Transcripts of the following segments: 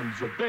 a day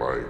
like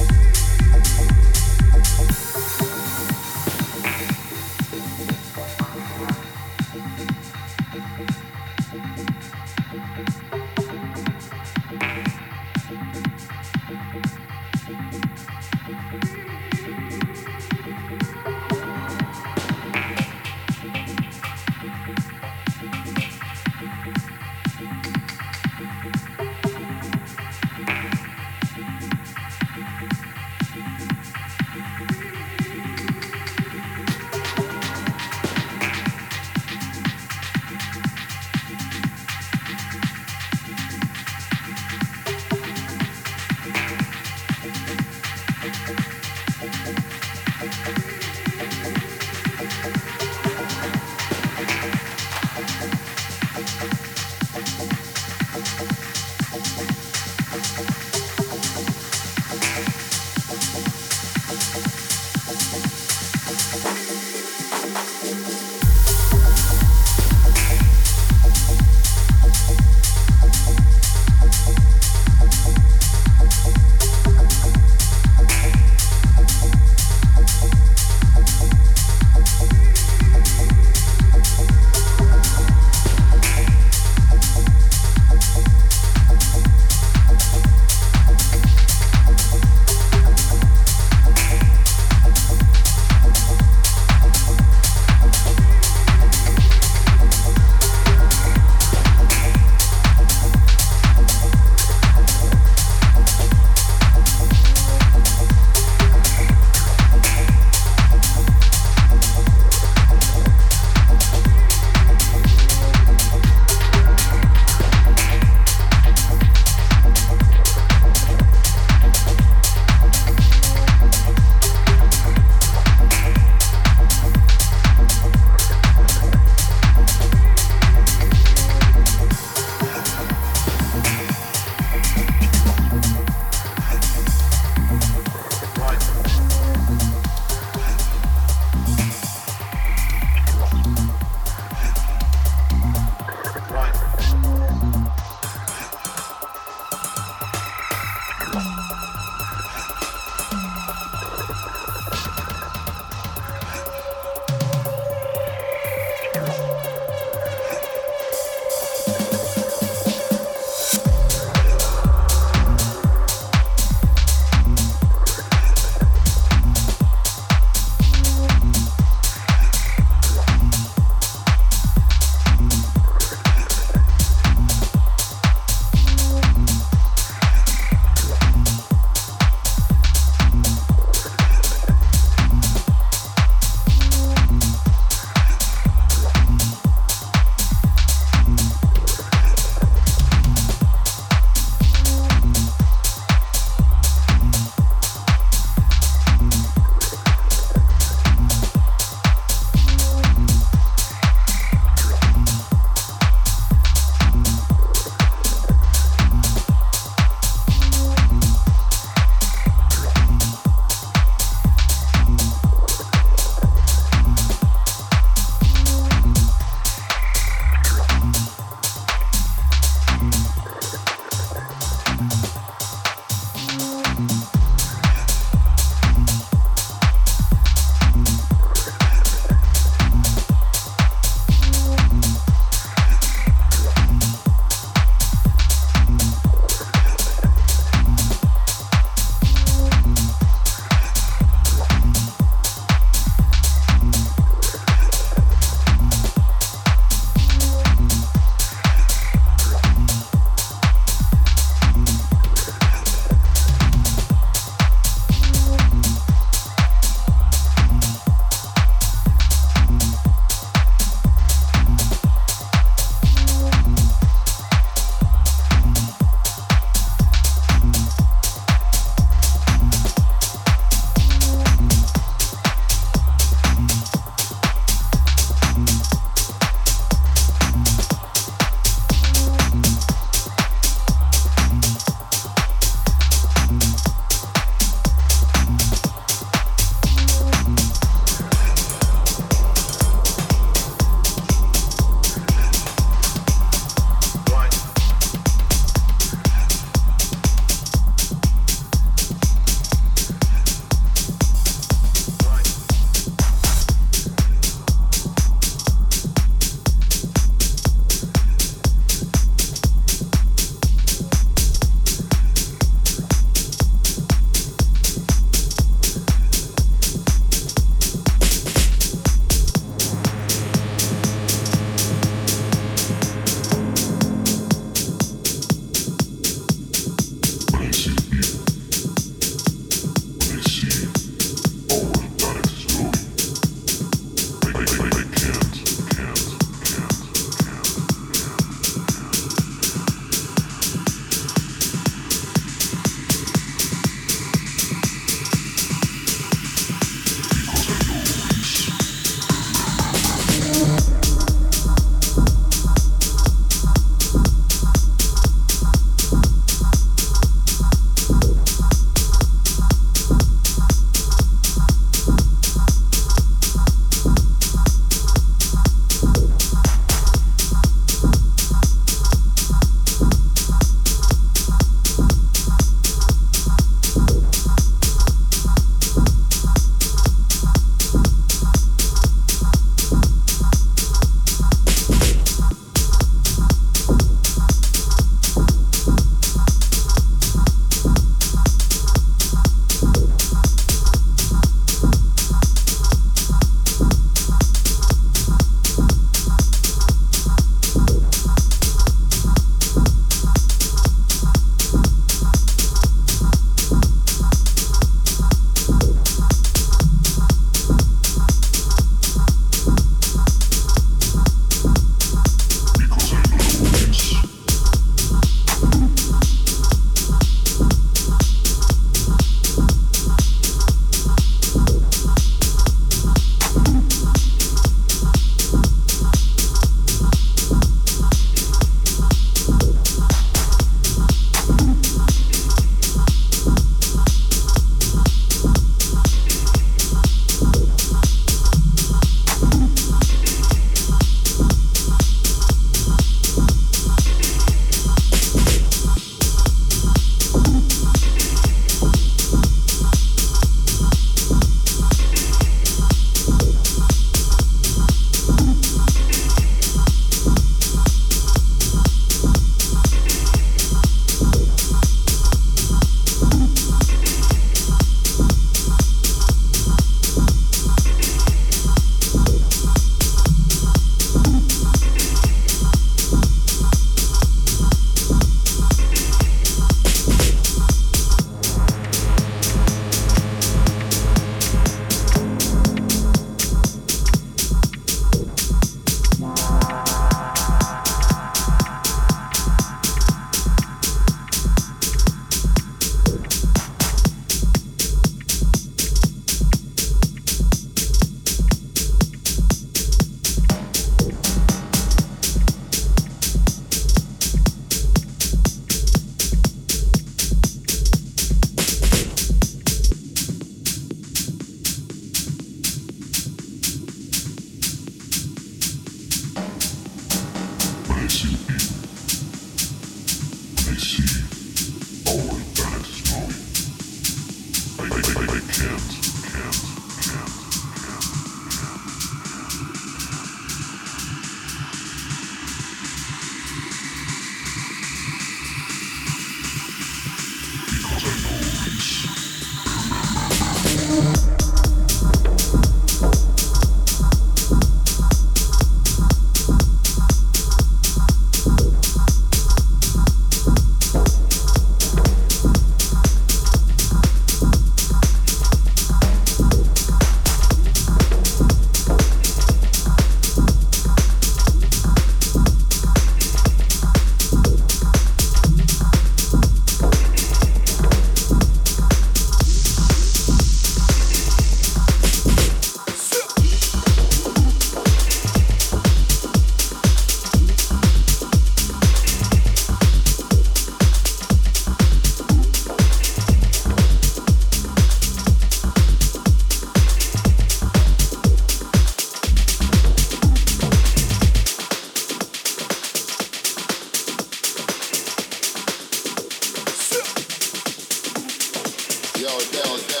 down, down.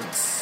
clouds.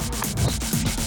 すいません。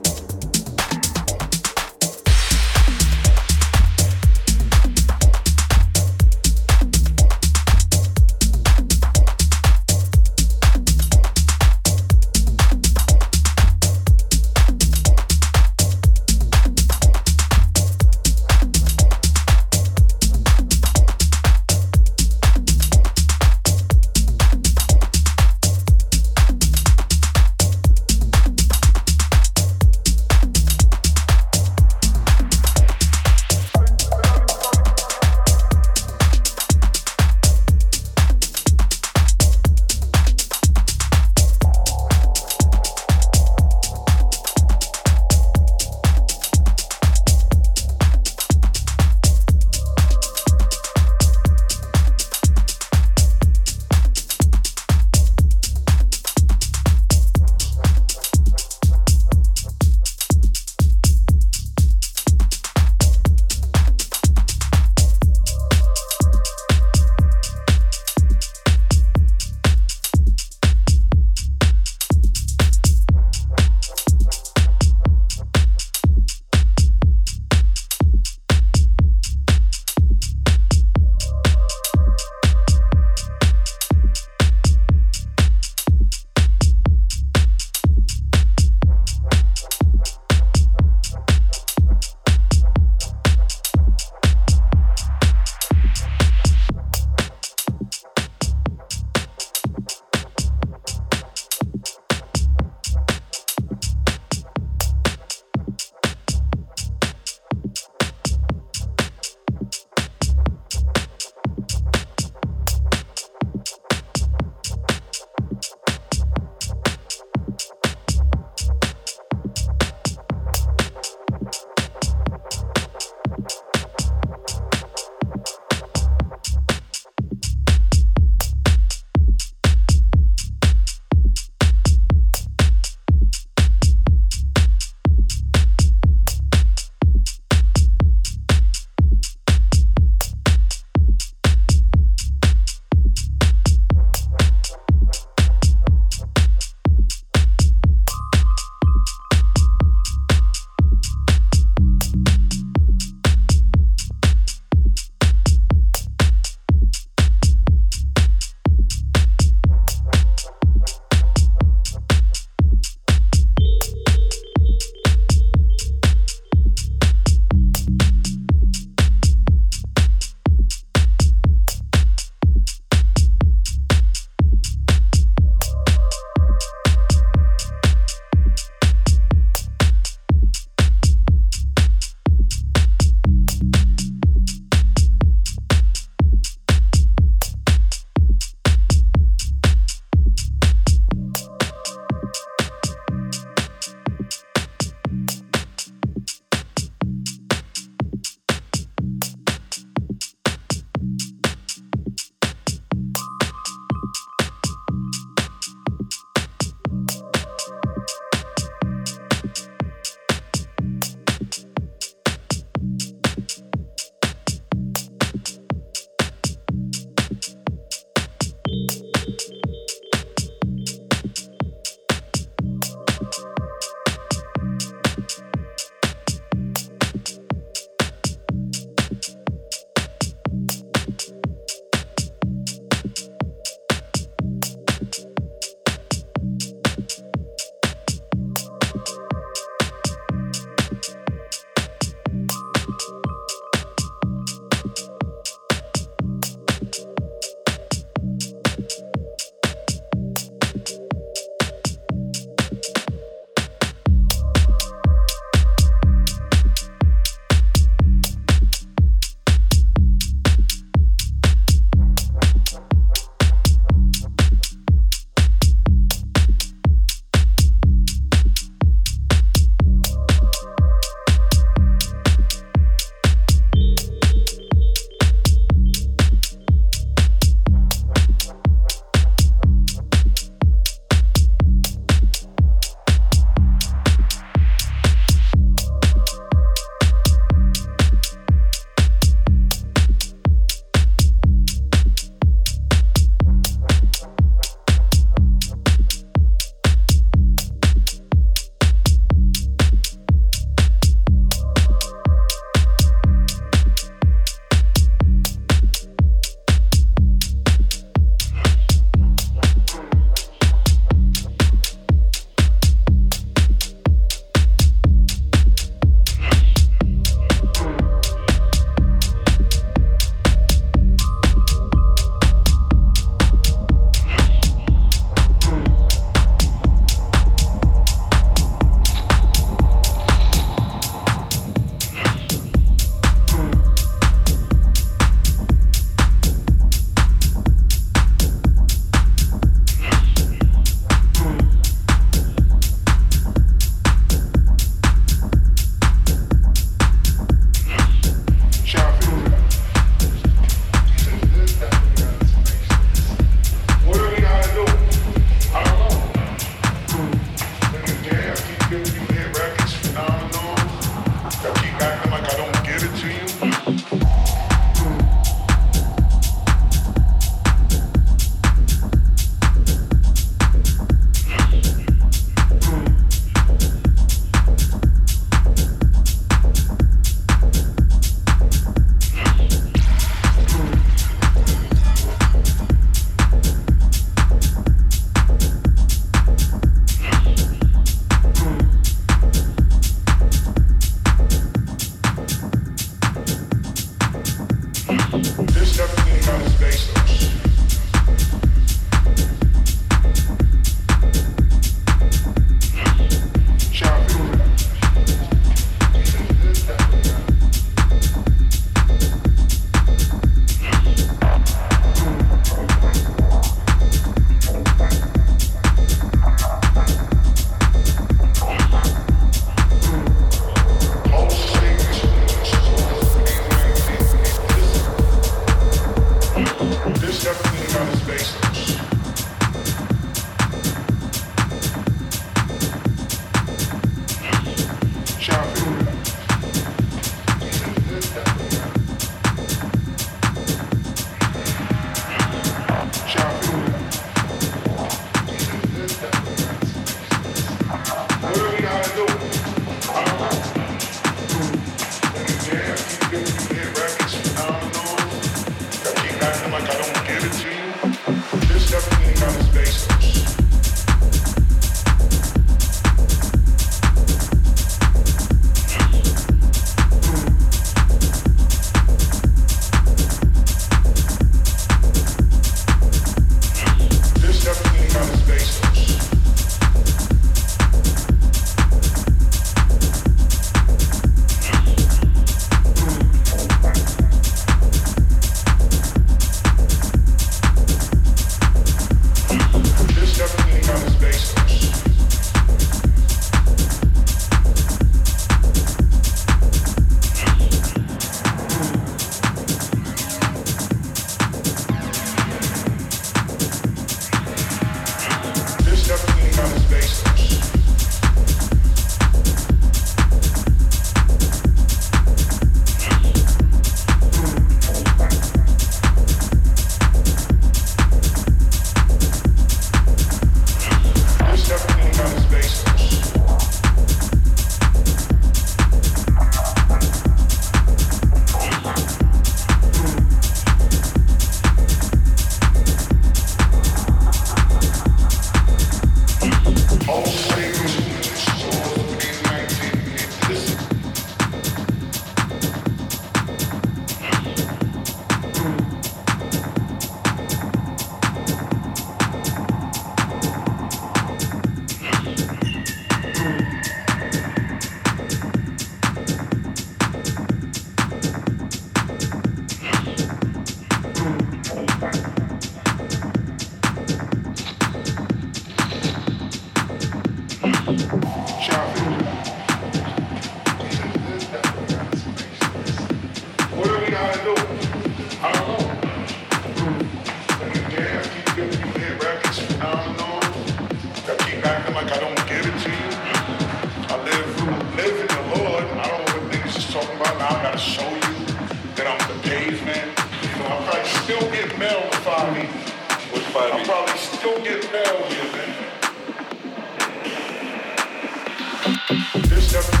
Just